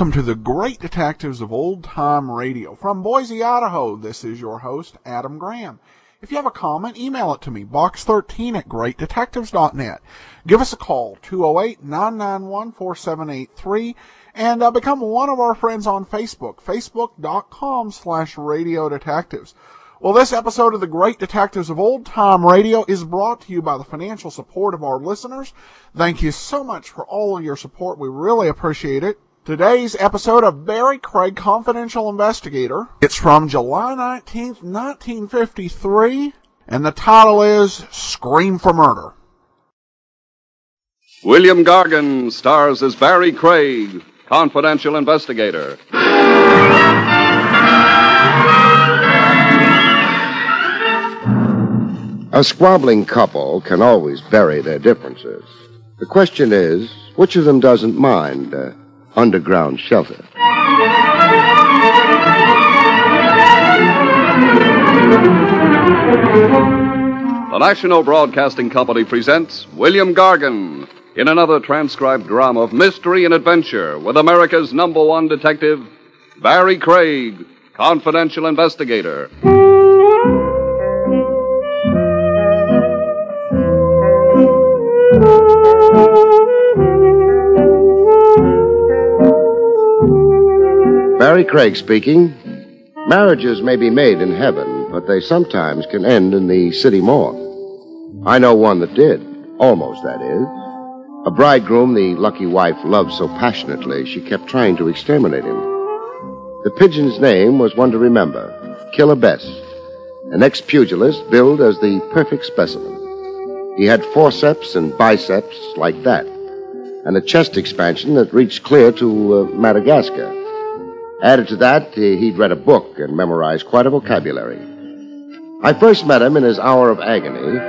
Welcome to the Great Detectives of Old Time Radio. From Boise, Idaho, this is your host, Adam Graham. If you have a comment, email it to me, box13 at greatdetectives.net. Give us a call, 208-991-4783, and uh, become one of our friends on Facebook, facebook.com slash radio detectives. Well, this episode of the Great Detectives of Old Time Radio is brought to you by the financial support of our listeners. Thank you so much for all of your support. We really appreciate it. Today's episode of Barry Craig Confidential Investigator. It's from July 19th, 1953, and the title is Scream for Murder. William Gargan stars as Barry Craig, confidential investigator. A squabbling couple can always bury their differences. The question is, which of them doesn't mind uh, underground shelter? The National Broadcasting Company presents William Gargan in another transcribed drama of mystery and adventure with America's number one detective, Barry Craig, confidential investigator. Barry Craig speaking. Marriages may be made in heaven, but they sometimes can end in the city morgue. I know one that did. Almost, that is. A bridegroom the lucky wife loved so passionately she kept trying to exterminate him. The pigeon's name was one to remember Killer Best, an ex pugilist billed as the perfect specimen. He had forceps and biceps like that, and a chest expansion that reached clear to uh, Madagascar. Added to that, he- he'd read a book and memorized quite a vocabulary. I first met him in his hour of agony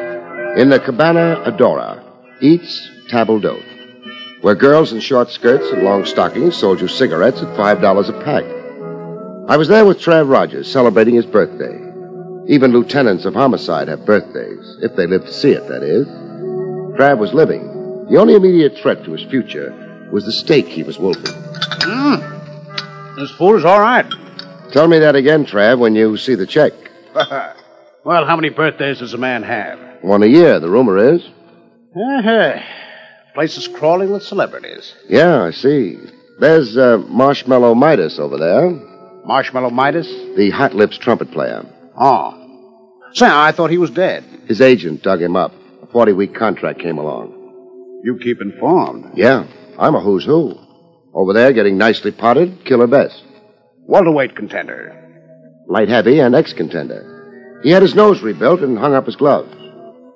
in the Cabana Adora, Eats Table d'Hote, where girls in short skirts and long stockings sold you cigarettes at $5 a pack. I was there with Trav Rogers celebrating his birthday. Even lieutenants of homicide have birthdays, if they live to see it, that is. Trav was living. The only immediate threat to his future was the steak he was wolfing. Mm. This food is all right. Tell me that again, Trav, when you see the check. well, how many birthdays does a man have? One a year, the rumor is. Uh-huh. Place is crawling with celebrities. Yeah, I see. There's uh, Marshmallow Midas over there, Marshmallow Midas? the Hot Lips trumpet player. Oh. Say, I thought he was dead. His agent dug him up. A 40 week contract came along. You keep informed. Yeah, I'm a who's who. Over there, getting nicely potted, Killer Best. Welterweight contender. Light heavy and ex contender. He had his nose rebuilt and hung up his gloves.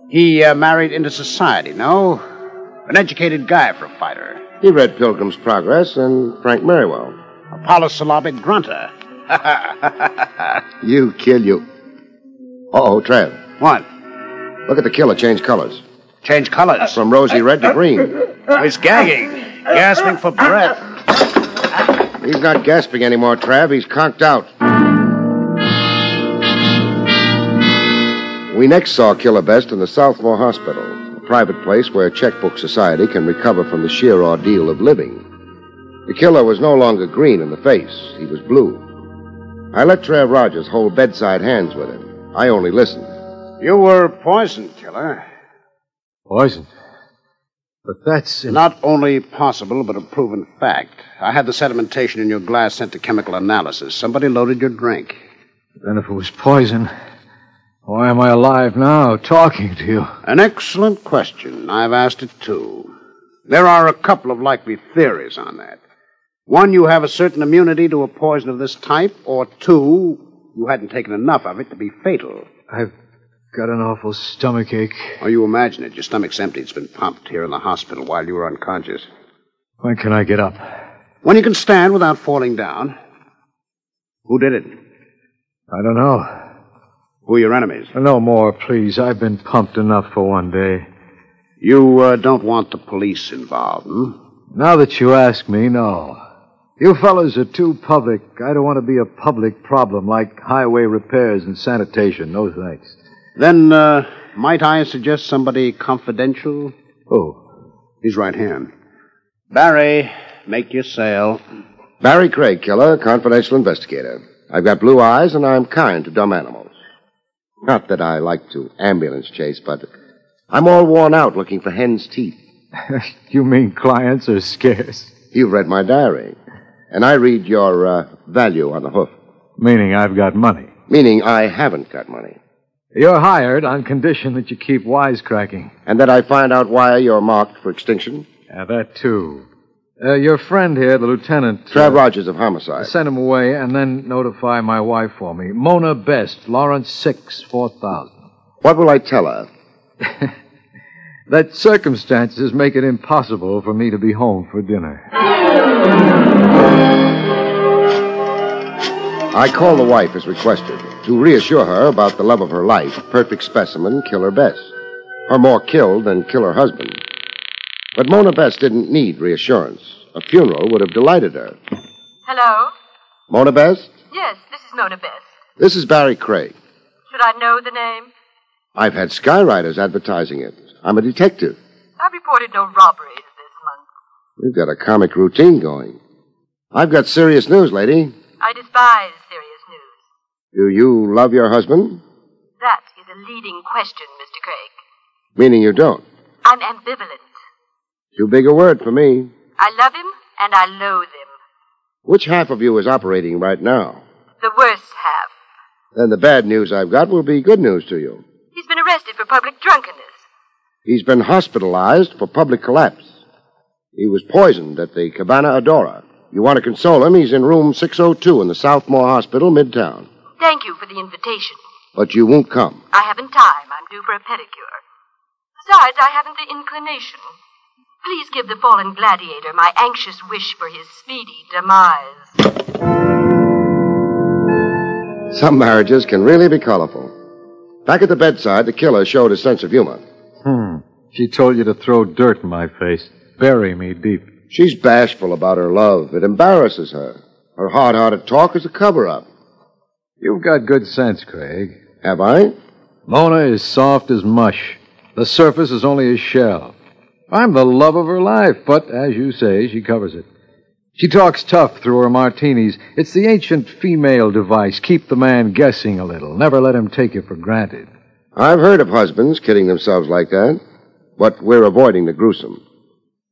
He uh, married into society, no? An educated guy for a fighter. He read Pilgrim's Progress and Frank Merriwell. A polysyllabic grunter. You kill you. Oh, Trav. What? Look at the killer change colors. Change colors. From rosy red to green. He's gagging, gasping for breath. He's not gasping anymore, Trav. He's conked out. We next saw Killer Best in the Southmore Hospital, a private place where checkbook society can recover from the sheer ordeal of living. The killer was no longer green in the face, he was blue. I let Trav Rogers hold bedside hands with him. I only listened. You were poisoned, killer. Poison. But that's. Not only possible, but a proven fact. I had the sedimentation in your glass sent to chemical analysis. Somebody loaded your drink. Then if it was poison, why am I alive now, talking to you? An excellent question. I've asked it too. There are a couple of likely theories on that. One, you have a certain immunity to a poison of this type, or two, you hadn't taken enough of it to be fatal. I've got an awful stomach ache. Or you imagine it. Your stomach's empty. It's been pumped here in the hospital while you were unconscious. When can I get up? When you can stand without falling down. Who did it? I don't know. Who are your enemies? No more, please. I've been pumped enough for one day. You uh, don't want the police involved, hmm? Now that you ask me, no. You fellows are too public. I don't want to be a public problem like highway repairs and sanitation. No thanks. Then, uh, might I suggest somebody confidential? Oh, His right hand. Barry, make your sale. Barry Craig, killer, confidential investigator. I've got blue eyes and I'm kind to dumb animals. Not that I like to ambulance chase, but I'm all worn out looking for hen's teeth. you mean clients are scarce? You've read my diary. And I read your uh, value on the hoof. Meaning I've got money. Meaning I haven't got money. You're hired on condition that you keep wisecracking. And that I find out why you're marked for extinction. Yeah, that too. Uh, your friend here, the lieutenant. Trav uh, Rogers of Homicide. Send him away and then notify my wife for me. Mona Best, Lawrence 6, 4000. What will I tell her? that circumstances make it impossible for me to be home for dinner. I call the wife as requested to reassure her about the love of her life, perfect specimen, Killer Best. Her more killed than killer husband. But Mona Best didn't need reassurance. A funeral would have delighted her. Hello? Mona Best? Yes, this is Mona Best. This is Barry Craig. Should I know the name? I've had skywriters advertising it. I'm a detective. I've reported no robberies this month. We've got a comic routine going. I've got serious news, lady. I despise serious. Do you love your husband? That is a leading question, Mr. Craig. Meaning you don't? I'm ambivalent. Too big a word for me. I love him and I loathe him. Which half of you is operating right now? The worst half. Then the bad news I've got will be good news to you. He's been arrested for public drunkenness. He's been hospitalized for public collapse. He was poisoned at the Cabana Adora. You want to console him? He's in room 602 in the Southmore Hospital, Midtown. Thank you for the invitation. But you won't come. I haven't time. I'm due for a pedicure. Besides, I haven't the inclination. Please give the fallen gladiator my anxious wish for his speedy demise. Some marriages can really be colorful. Back at the bedside, the killer showed a sense of humor. Hmm. She told you to throw dirt in my face, bury me deep. She's bashful about her love. It embarrasses her. Her hard hearted talk is a cover up. You've got good sense, Craig. Have I? Mona is soft as mush. The surface is only a shell. I'm the love of her life, but as you say, she covers it. She talks tough through her martinis. It's the ancient female device. Keep the man guessing a little. Never let him take you for granted. I've heard of husbands kidding themselves like that, but we're avoiding the gruesome.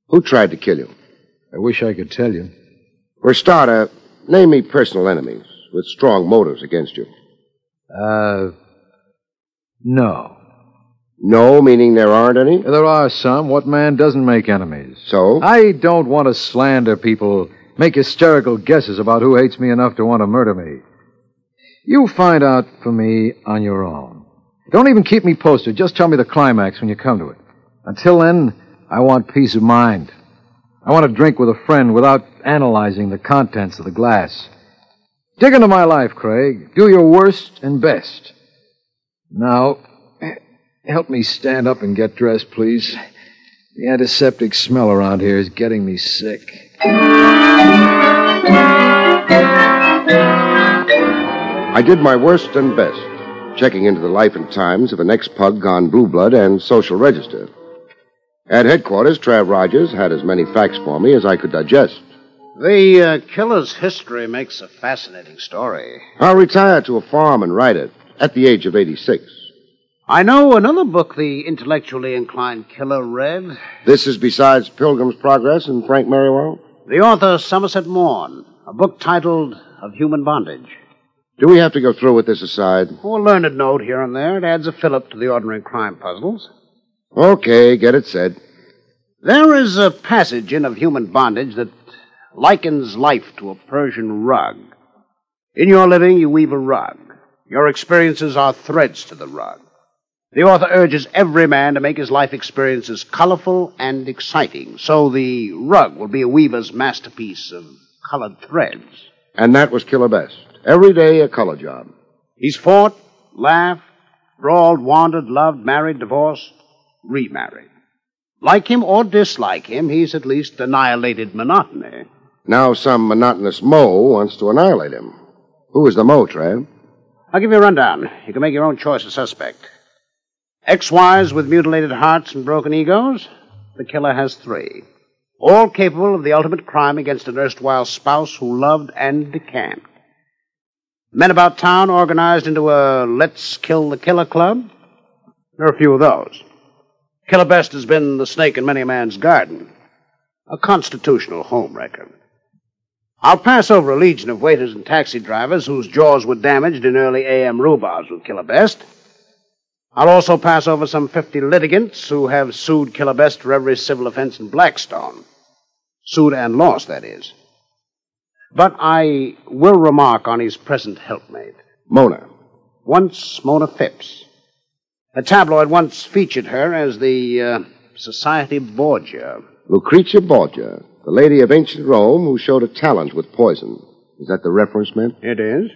Who tried to kill you? I wish I could tell you. For a starter, name me personal enemies with strong motives against you. Uh, no. No, meaning there aren't any? There are some. What man doesn't make enemies? So? I don't want to slander people, make hysterical guesses about who hates me enough to want to murder me. You find out for me on your own. Don't even keep me posted. Just tell me the climax when you come to it. Until then, I want peace of mind. I want to drink with a friend without analyzing the contents of the glass. Dig into my life, Craig. Do your worst and best. Now, Help me stand up and get dressed, please. The antiseptic smell around here is getting me sick. I did my worst and best, checking into the life and times of an ex-pug gone blue blood and social register. At headquarters, Trav Rogers had as many facts for me as I could digest. The uh, killer's history makes a fascinating story. I'll retire to a farm and write it at the age of 86. I know another book the intellectually inclined killer read. This is besides Pilgrim's Progress and Frank Merriwell? The author, Somerset Maugham, a book titled Of Human Bondage. Do we have to go through with this aside? Oh, a learned note here and there. It adds a fillip to the ordinary crime puzzles. Okay, get it said. There is a passage in Of Human Bondage that likens life to a Persian rug. In your living, you weave a rug. Your experiences are threads to the rug. The author urges every man to make his life experiences colorful and exciting, so the rug will be a weaver's masterpiece of colored threads. And that was Killer Best. Every day a color job. He's fought, laughed, brawled, wandered, loved, married, divorced, remarried. Like him or dislike him, he's at least annihilated monotony. Now some monotonous Mo wants to annihilate him. Who is the Mo, Trav? I'll give you a rundown. You can make your own choice of suspect. Ex-wives with mutilated hearts and broken egos? The killer has three. All capable of the ultimate crime against an erstwhile spouse who loved and decamped. Men about town organized into a Let's Kill the Killer Club? There are a few of those. Killer Best has been the snake in many a man's garden. A constitutional home wrecker. I'll pass over a legion of waiters and taxi drivers whose jaws were damaged in early AM rhubarbs with Killer Best. I'll also pass over some 50 litigants who have sued Killer Best for every civil offense in Blackstone. Sued and lost, that is. But I will remark on his present helpmate. Mona. Once Mona Phipps. A tabloid once featured her as the uh, Society Borgia. Lucretia Borgia, the lady of ancient Rome who showed a talent with poison. Is that the reference meant? It is.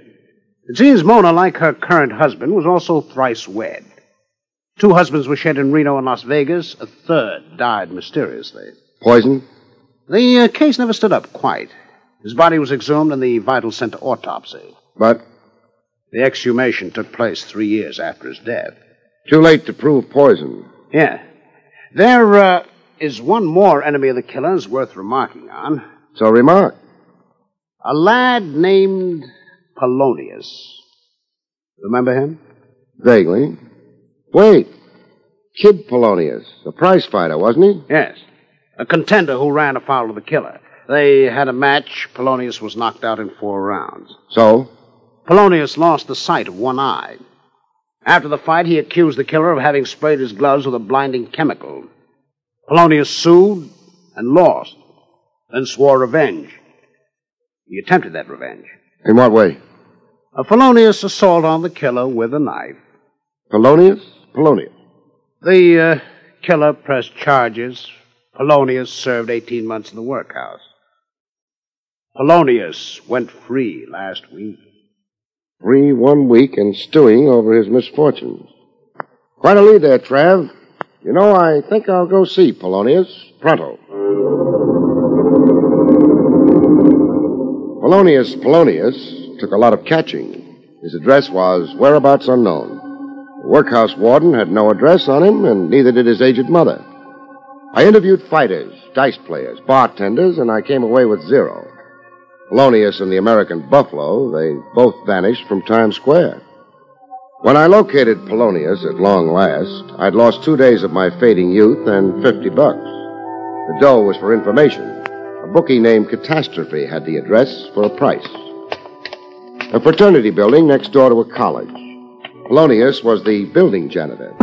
It seems Mona, like her current husband, was also thrice wed. Two husbands were shed in Reno and Las Vegas. A third died mysteriously. Poison? The uh, case never stood up quite. His body was exhumed and the vital sent to autopsy. But The exhumation took place three years after his death. too late to prove poison. Yeah. There uh, is one more enemy of the killer's worth remarking on. So remark. A lad named Polonius. Remember him? Vaguely. Wait. Kid Polonius, a prize fighter, wasn't he? Yes. A contender who ran afoul of the killer. They had a match. Polonius was knocked out in four rounds. So? Polonius lost the sight of one eye. After the fight, he accused the killer of having sprayed his gloves with a blinding chemical. Polonius sued and lost, then swore revenge. He attempted that revenge. In what way? A felonious assault on the killer with a knife. Polonius? Polonius. The uh, killer pressed charges. Polonius served 18 months in the workhouse. Polonius went free last week. Free one week and stewing over his misfortunes. Quite a lead there, Trav. You know, I think I'll go see Polonius pronto. Polonius Polonius took a lot of catching. His address was whereabouts unknown. The workhouse warden had no address on him, and neither did his aged mother. I interviewed fighters, dice players, bartenders, and I came away with zero. Polonius and the American Buffalo, they both vanished from Times Square. When I located Polonius at long last, I'd lost two days of my fading youth and 50 bucks. The dough was for information. A bookie named Catastrophe had the address for a price. A fraternity building next door to a college. Polonius was the building janitor.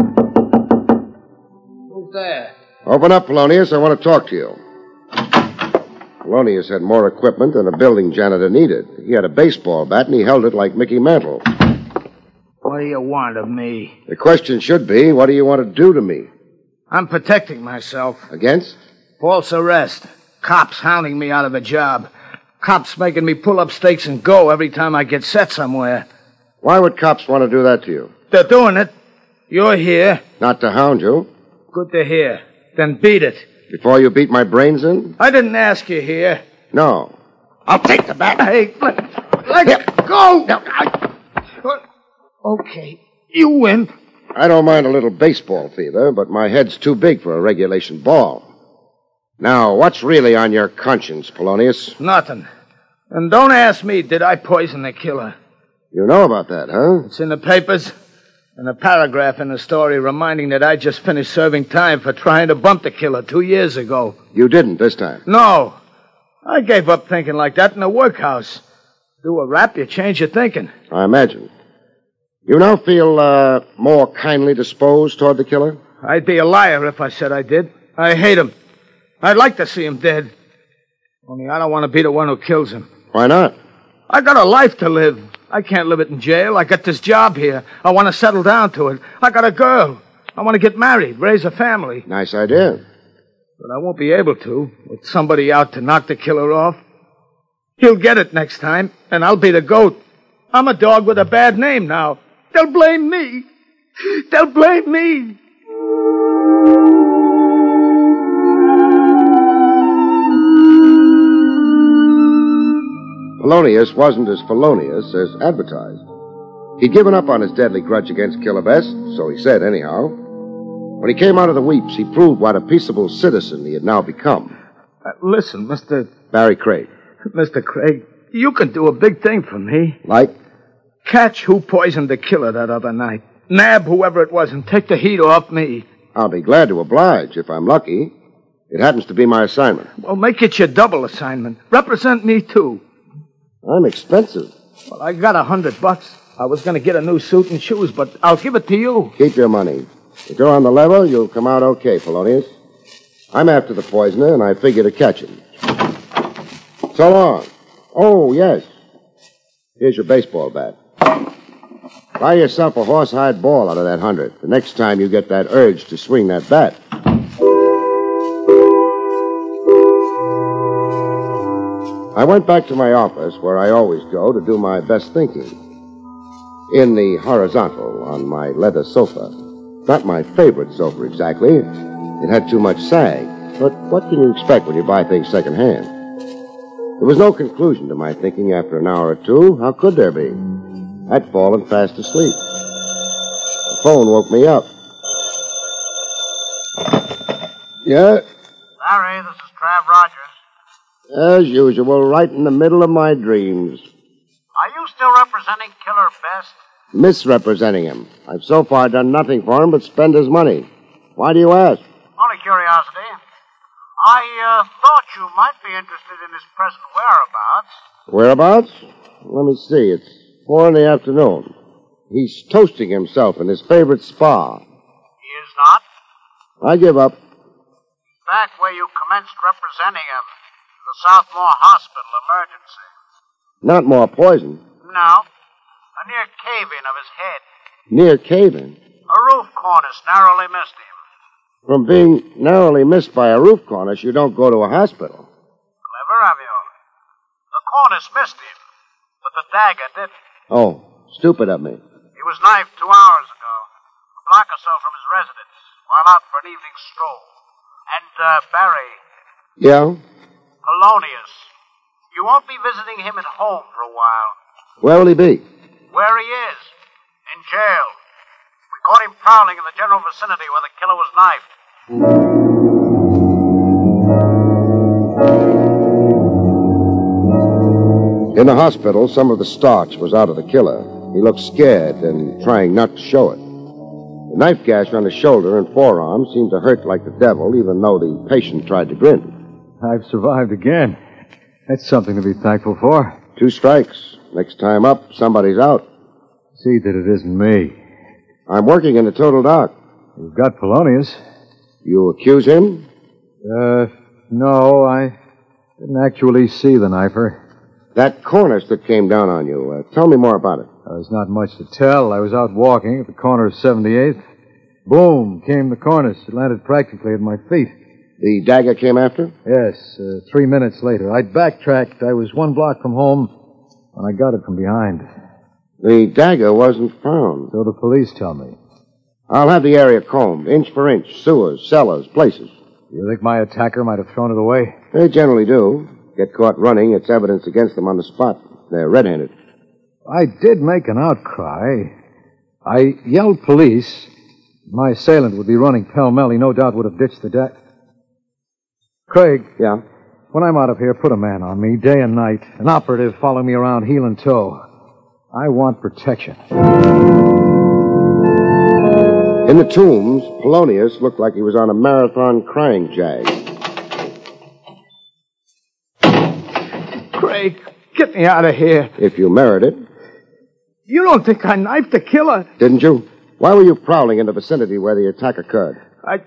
Who's there? Open up, Polonius. I want to talk to you. Polonius had more equipment than a building janitor needed. He had a baseball bat, and he held it like Mickey Mantle. What do you want of me? The question should be, what do you want to do to me? I'm protecting myself. Against? False arrest. Cops hounding me out of a job. Cops making me pull up stakes and go every time I get set somewhere. Why would cops want to do that to you? They're doing it. You're here. Not to hound you. Good to hear. Then beat it. Before you beat my brains in? I didn't ask you here. No. I'll take the bat. Hey, let, let go. No, I, okay, you win. I don't mind a little baseball fever, but my head's too big for a regulation ball. Now, what's really on your conscience, Polonius? Nothing. And don't ask me, did I poison the killer? You know about that, huh? It's in the papers. And a paragraph in the story reminding that I just finished serving time for trying to bump the killer two years ago. You didn't this time. No. I gave up thinking like that in the workhouse. Do a rap, you change your thinking. I imagine. You now feel uh, more kindly disposed toward the killer? I'd be a liar if I said I did. I hate him. I'd like to see him dead. Only I don't want to be the one who kills him. Why not? I got a life to live. I can't live it in jail. I got this job here. I want to settle down to it. I got a girl. I want to get married, raise a family. Nice idea. But I won't be able to with somebody out to knock the killer off. He'll get it next time, and I'll be the goat. I'm a dog with a bad name now. They'll blame me. They'll blame me. Polonius wasn't as felonious as advertised. He'd given up on his deadly grudge against Killer Best, so he said anyhow. When he came out of the weeps, he proved what a peaceable citizen he had now become. Uh, listen, Mr. Barry Craig. Mr. Craig, you can do a big thing for me. Like? Catch who poisoned the killer that other night. Nab whoever it was and take the heat off me. I'll be glad to oblige if I'm lucky. It happens to be my assignment. Well, make it your double assignment. Represent me, too. I'm expensive. Well, I got a hundred bucks. I was going to get a new suit and shoes, but I'll give it to you. Keep your money. If you're on the level, you'll come out okay, Polonius. I'm after the poisoner, and I figure to catch him. So long. Oh, yes. Here's your baseball bat. Buy yourself a horsehide ball out of that hundred. The next time you get that urge to swing that bat. I went back to my office, where I always go to do my best thinking. In the horizontal on my leather sofa. Not my favorite sofa exactly. It had too much sag. But what can you expect when you buy things secondhand? There was no conclusion to my thinking after an hour or two. How could there be? I'd fallen fast asleep. The phone woke me up. Yeah, Larry, this is Trav Rogers. as usual, right in the middle of my dreams. Are you still representing Killer Best? Misrepresenting him. I've so far done nothing for him but spend his money. Why do you ask? Only curiosity. I uh, thought you might be interested in his present whereabouts. Whereabouts? Let me see. It's four in the afternoon. He's toasting himself in his favorite spa. He is not. I give up. Back where you commenced representing him. The Southmore Hospital emergency. Not more poison. No. A near cave-in of his head. Near caving. A roof cornice narrowly missed him. From being narrowly missed by a roof cornice, you don't go to a hospital. Clever of you. The cornice missed him, but the dagger didn't. Oh, stupid of me. He was knifed two hours ago, a block or so from his residence, while out for an evening stroll. And, uh, Barry, Yeah? Polonius, you won't be visiting him at home for a while. Where will he be? Where he is? In jail. We caught him prowling in the general vicinity where the killer was knifed. In the hospital, some of the starch was out of the killer. He looked scared and trying not to show it. The knife gash on his shoulder and forearm seemed to hurt like the devil, even though the patient tried to grin. I've survived again. That's something to be thankful for. Two strikes. Next time up, somebody's out. See that it isn't me. I'm working in the total dark. You've got Polonius. You accuse him? Uh, no, I didn't actually see the knifer. That cornice that came down on you. Uh, tell me more about it. Uh, There's not much to tell. I was out walking at the corner of 78th. Boom, came the cornice. It landed practically at my feet. The dagger came after? Yes, uh, three minutes later. I backtracked. I was one block from home when I got it from behind. The dagger wasn't found. So the police tell me. I'll have the area combed, inch for inch, sewers, cellars, places. You think my attacker might have thrown it away? They generally do. Get caught running, it's evidence against them on the spot. They're red-handed. I did make an outcry. I yelled police. My assailant would be running pell-mell. He no doubt would have ditched the deck. Craig. Yeah? When I'm out of here, put a man on me, day and night. An operative follow me around heel and toe. I want protection. In the tombs, Polonius looked like he was on a marathon crying jag. Craig, get me out of here. If you merit it, You don't think I knifed the killer? didn't you? Why were you prowling in the vicinity where the attack occurred? I.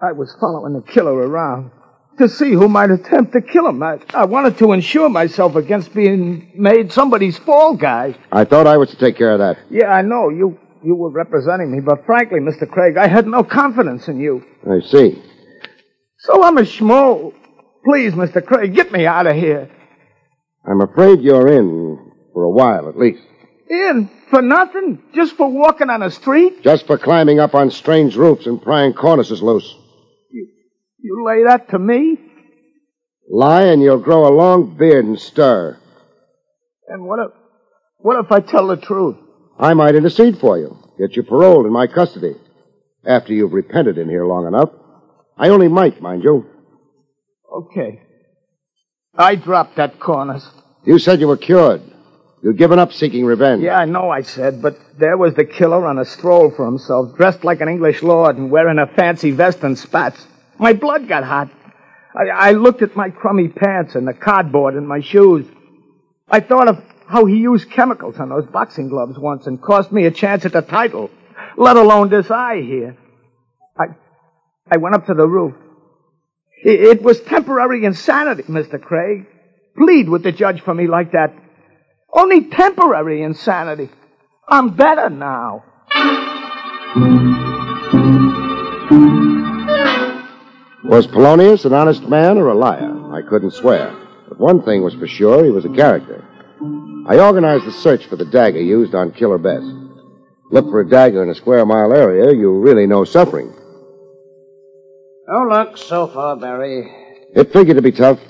I was following the killer around to see who might attempt to kill him. I, I wanted to insure myself against being made somebody's fall guy. I thought I was to take care of that. Yeah, I know. You you were representing me, but frankly, Mr. Craig, I had no confidence in you. I see. So I'm a schmo. Please, Mr. Craig, get me out of here. I'm afraid you're in for a while at least. In for nothing? Just for walking on a street? Just for climbing up on strange roofs and prying cornices loose. You lay that to me? Lie and you'll grow a long beard and stir. And what if what if I tell the truth? I might intercede for you. Get you paroled in my custody. After you've repented in here long enough. I only might, mind you. Okay. I dropped that cornice. You said you were cured. You'd given up seeking revenge. Yeah, I know I said, but there was the killer on a stroll for himself, dressed like an English lord and wearing a fancy vest and spats. My blood got hot. I, I looked at my crummy pants and the cardboard in my shoes. I thought of how he used chemicals on those boxing gloves once and cost me a chance at the title, let alone this eye here. I, I went up to the roof. It, was temporary insanity, Mr. Craig. Plead with the judge for me like that. Only temporary insanity. I'm better now. Was Polonius an honest man or a liar? I couldn't swear. But one thing was for sure, he was a character. I organized the search for the dagger used on Killer Best. Look for a dagger in a square mile area, you really know suffering. Oh, look, so far, Barry. It figured to be tough.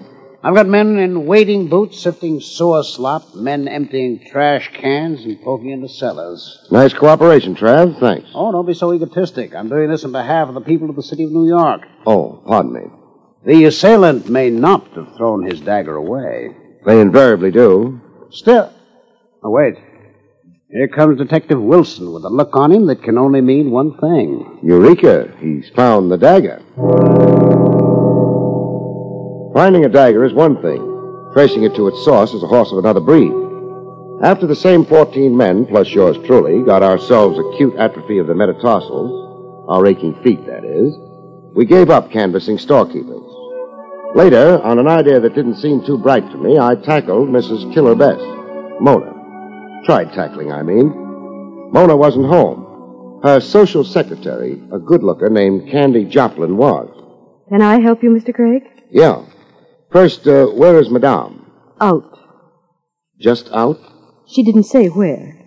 I've got men in wading boots sifting sewer slop, men emptying trash cans and poking into cellars. Nice cooperation, Trav. Thanks. Oh, don't be so egotistic. I'm doing this on behalf of the people of the city of New York. Oh, pardon me. The assailant may not have thrown his dagger away. They invariably do. Still. Oh, wait. Here comes Detective Wilson with a look on him that can only mean one thing. Eureka! He's found the dagger. Finding a dagger is one thing. Tracing it to its source is a horse of another breed. After the same 14 men, plus yours truly, got ourselves acute atrophy of the metatarsals, our aching feet, that is, we gave up canvassing storekeepers. Later, on an idea that didn't seem too bright to me, I tackled Mrs. Killer Best, Mona. Tried tackling, I mean. Mona wasn't home. Her social secretary, a good looker named Candy Joplin, was. Can I help you, Mr. Craig? Yeah. First, uh, where is Madame? Out. Just out? She didn't say where.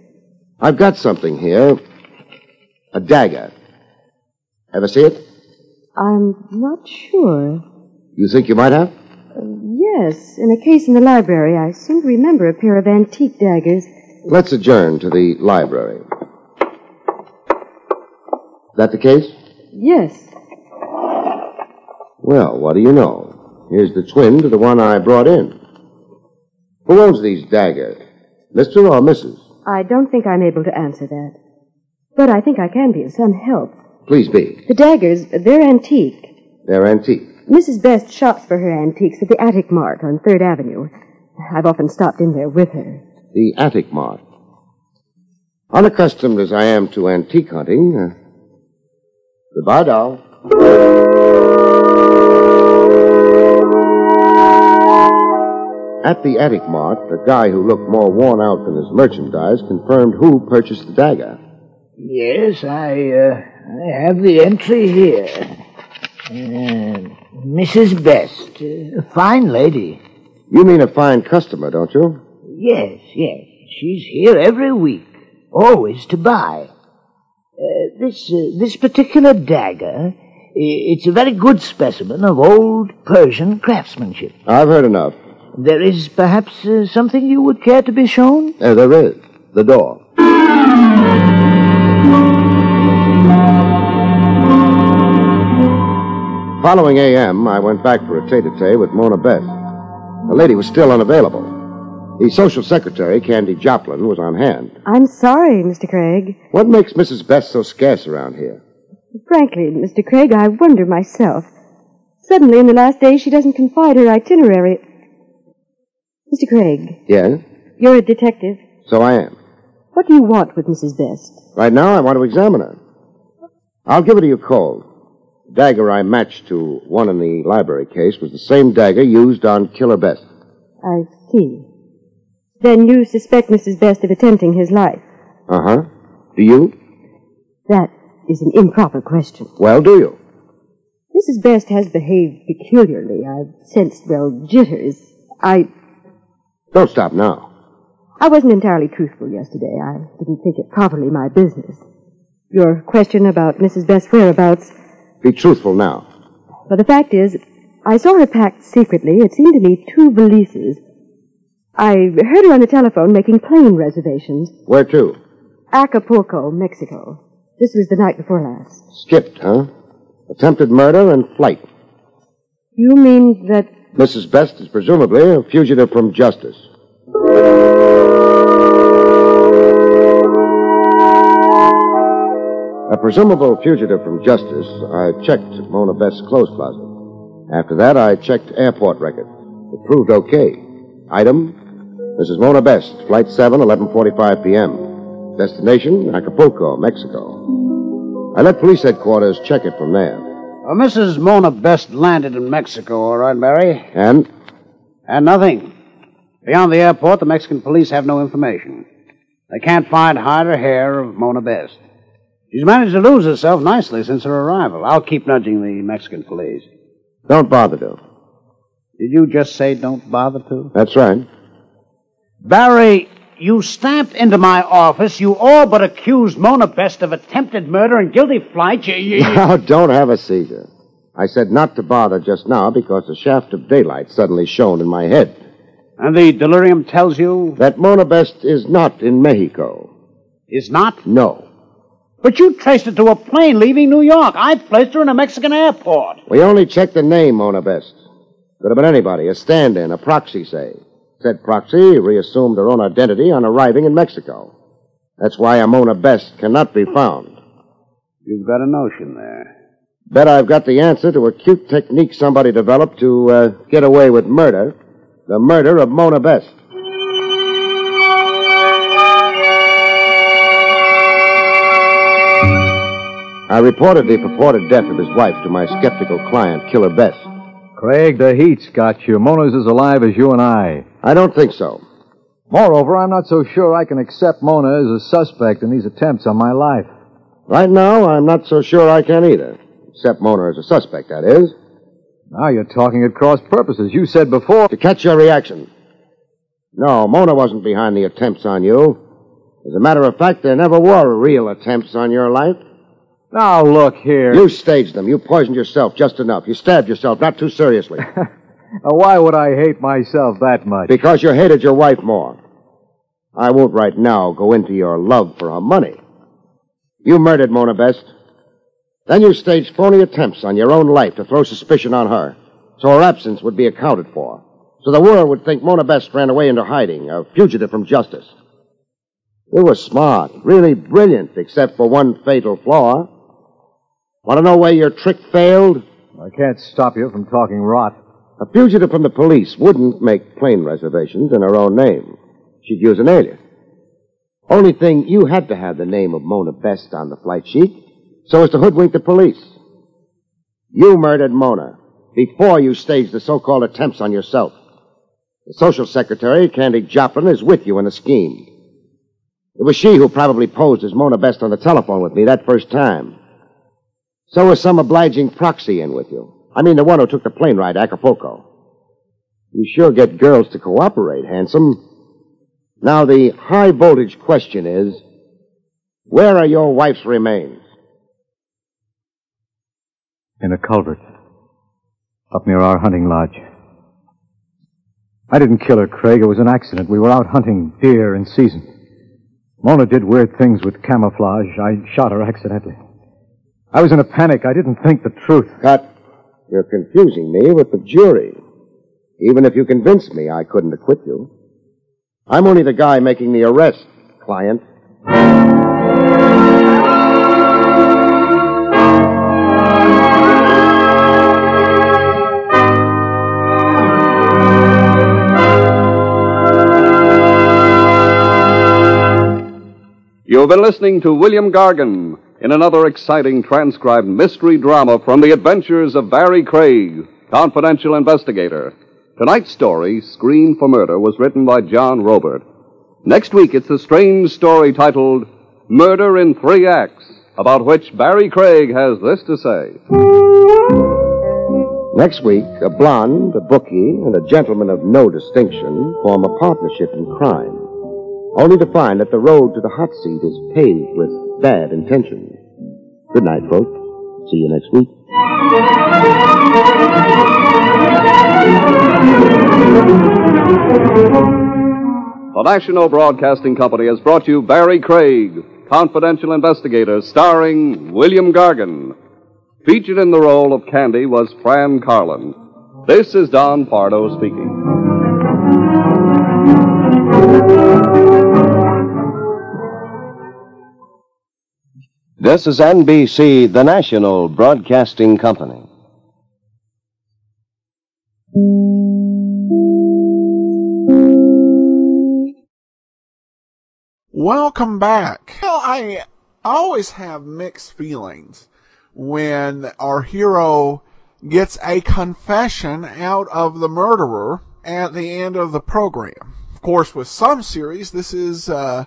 I've got something here. A dagger. Ever see it? I'm not sure. You think you might have? Uh, yes, in a case in the library, I seem to remember a pair of antique daggers. Let's adjourn to the library. That the case? Yes. Well, what do you know? Here's the twin to the one I brought in. Who owns these daggers? Mr. or Mrs.? I don't think I'm able to answer that. But I think I can be of some help. Please be. The daggers, they're antique. They're antique. Mrs. Best shops for her antiques at the Attic Mart on Third Avenue. I've often stopped in there with her. The Attic Mart. Unaccustomed as I am to antique hunting. Uh, goodbye, doll. At the Attic Mart, the guy who looked more worn out than his merchandise confirmed who purchased the dagger. Yes, I, uh, I have the entry here. Uh, Mrs. Best, a fine lady. You mean a fine customer, don't you? Yes, yes. She's here every week, always to buy. Uh, this uh, this particular dagger It's a very good specimen of old Persian craftsmanship. I've heard enough. There is perhaps uh, something you would care to be shown? Uh, there is. The door. Following AM, I went back for a tete-a-tete with Mona Best. The lady was still unavailable. The social secretary, Candy Joplin, was on hand. I'm sorry, Mr. Craig. What makes Mrs. Best so scarce around here? Frankly, Mr. Craig, I wonder myself. Suddenly, in the last days, she doesn't confide her itinerary. Mr. Craig, Yeah? you're a detective. So I am. What do you want with Mrs. Best? Right now, I want to examine her. I'll give it to you cold. The dagger I matched to one in the library case was the same dagger used on Killer Best. I see. Then you suspect Mrs. Best of attempting his life. Uh huh. Do you? That is an improper question. Well, do you? Mrs. Best has behaved peculiarly. I've sensed, well, jitters. I Don't stop now. I wasn't entirely truthful yesterday. I didn't think it properly my business. Your question about Mrs. Best's whereabouts, Be truthful now. well, the fact is, I saw her packed secretly. It seemed to me two valises. I heard her on the telephone making plane reservations. Where to? Acapulco, Mexico. This was the night before last. Skipped, huh? Attempted murder and flight. You mean that Mrs. Best is presumably a fugitive from justice. A presumable fugitive from justice, I checked Mona Best's clothes closet. After that, I checked airport records. It proved okay. Item, Mrs. Mona Best, Flight 7, 11.45 p.m. Destination, Acapulco, Mexico. I let police headquarters check it from there. Uh, Mrs. Mona Best landed in Mexico, all right, Barry? And? And nothing. Beyond the airport, the Mexican police have no information. They can't find hide or hair of Mona Best. She's managed to lose herself nicely since her arrival. I'll keep nudging the Mexican police. Don't bother to. Did you just say don't bother to? That's right. Barry, you stamped into my office. You all but accused Mona Best of attempted murder and guilty flight. You, you, you- Now, don't have a seizure. I said not to bother just now because a shaft of daylight suddenly shone in my head. And the delirium tells you? That Mona Best is not in Mexico. Is not? No. But you traced it to a plane leaving New York. I placed her in a Mexican airport. We only checked the name Mona Best. Could have been anybody, a stand-in, a proxy, say. Said proxy reassumed her own identity on arriving in Mexico. That's why a Mona Best cannot be found. You've got a notion there. Bet I've got the answer to a cute technique somebody developed to uh, get away with murder. The murder of Mona Best. I reported the purported death of his wife to my skeptical client, Killer Best. Craig, the heat's got you. Mona's as alive as you and I. I don't think so. Moreover, I'm not so sure I can accept Mona as a suspect in these attempts on my life. Right now, I'm not so sure I can either. Except Mona as a suspect, that is. Now you're talking at cross purposes. You said before. To catch your reaction. No, Mona wasn't behind the attempts on you. As a matter of fact, there never were real attempts on your life. Now look here. You staged them. You poisoned yourself just enough. You stabbed yourself, not too seriously. Why would I hate myself that much? because you hated your wife more. I won't right now go into your love for her money. You murdered Mona Best. Then you staged phony attempts on your own life to throw suspicion on her, so her absence would be accounted for. So the world would think Mona Best ran away into hiding, a fugitive from justice. You were smart, really brilliant, except for one fatal flaw. Want to know where your trick failed? I can't stop you from talking rot. A fugitive from the police wouldn't make plane reservations in her own name. She'd use an alias. Only thing, you had to have the name of Mona Best on the flight sheet so as to hoodwink the police. You murdered Mona before you staged the so-called attempts on yourself. The social secretary, Candy Joplin, is with you in the scheme. It was she who probably posed as Mona Best on the telephone with me that first time. So was some obliging proxy in with you. I mean, the one who took the plane ride to Acapulco. You sure get girls to cooperate, handsome. Now, the high voltage question is where are your wife's remains? in a culvert up near our hunting lodge. I didn't kill her, Craig. It was an accident. We were out hunting deer in season. Mona did weird things with camouflage. I shot her accidentally. I was in a panic. I didn't think the truth. Cut. You're confusing me with the jury. Even if you convinced me, I couldn't acquit you. I'm only the guy making the arrest, client. You've been listening to William Gargan in another exciting transcribed mystery drama from the adventures of Barry Craig, confidential investigator. Tonight's story, Screen for Murder, was written by John Roeburt. Next week, it's a strange story titled Murder in Three Acts, about which Barry Craig has this to say. Next week, a blonde, a bookie, and a gentleman of no distinction form a partnership in crime, only to find that the road to the hot seat is paved with bad intentions. Good night, folks. See you next week. The National Broadcasting Company has brought you Barry Craig, confidential investigator, starring William Gargan. Featured in the role of Candy was Fran Carlin. This is Don Pardo speaking. This is NBC, the national broadcasting company. Welcome back. Well, I always have mixed feelings when our hero gets a confession out of the murderer at the end of the program. Of course, with some series, this is uh,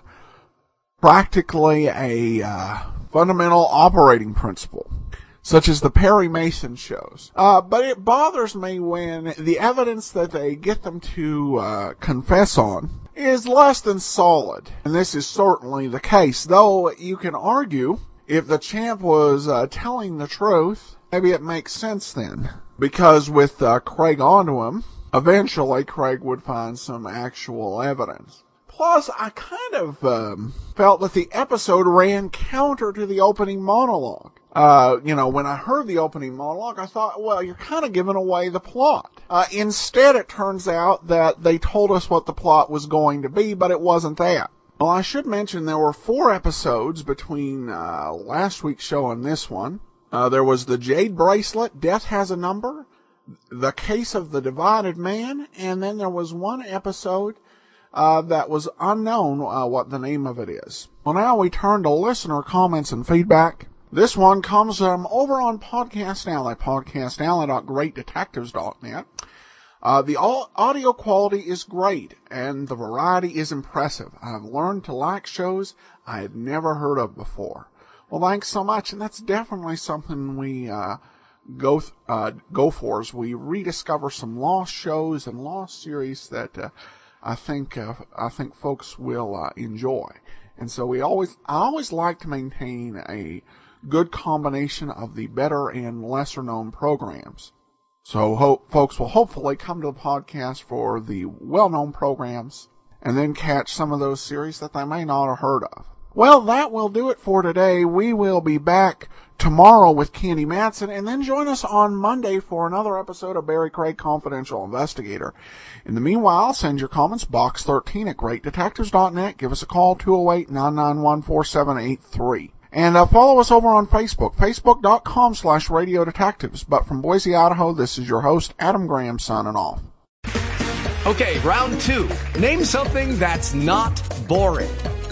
practically a uh, fundamental operating principle, such as the Perry Mason shows. Uh, but it bothers me when the evidence that they get them to uh, confess on is less than solid. And this is certainly the case, though you can argue if the champ was uh, telling the truth, maybe it makes sense then. Because with uh, Craig onto him, eventually Craig would find some actual evidence. Plus, I kind of um, felt that the episode ran counter to the opening monologue. Uh, you know, when I heard the opening monologue, I thought, well, you're kind of giving away the plot. Uh, instead, it turns out that they told us what the plot was going to be, but it wasn't that. Well, I should mention there were four episodes between uh, last week's show and this one. Uh, there was the Jade Bracelet, Death Has a Number, the Case of the Divided Man, and then there was one episode uh, that was unknown uh, what the name of it is. Well, now we turn to listener comments and feedback. This one comes um, over on Podcast Alley, podcastalley.greatdetectives.net. Uh, the audio quality is great and the variety is impressive. I've learned to like shows I had never heard of before. Well, thanks so much, and that's definitely something we uh, go th- uh, go for as we rediscover some lost shows and lost series that uh, I think uh, I think folks will uh, enjoy. And so we always I always like to maintain a good combination of the better and lesser known programs. So hope folks will hopefully come to the podcast for the well known programs and then catch some of those series that they may not have heard of. Well, that will do it for today. We will be back tomorrow with Candy Matson and then join us on Monday for another episode of Barry Craig Confidential Investigator. In the meanwhile, send your comments box 13 at greatdetectives.net. Give us a call 208-991-4783. And uh, follow us over on Facebook, facebook.com slash radio detectives. But from Boise, Idaho, this is your host, Adam Graham, signing off. Okay, round two. Name something that's not boring.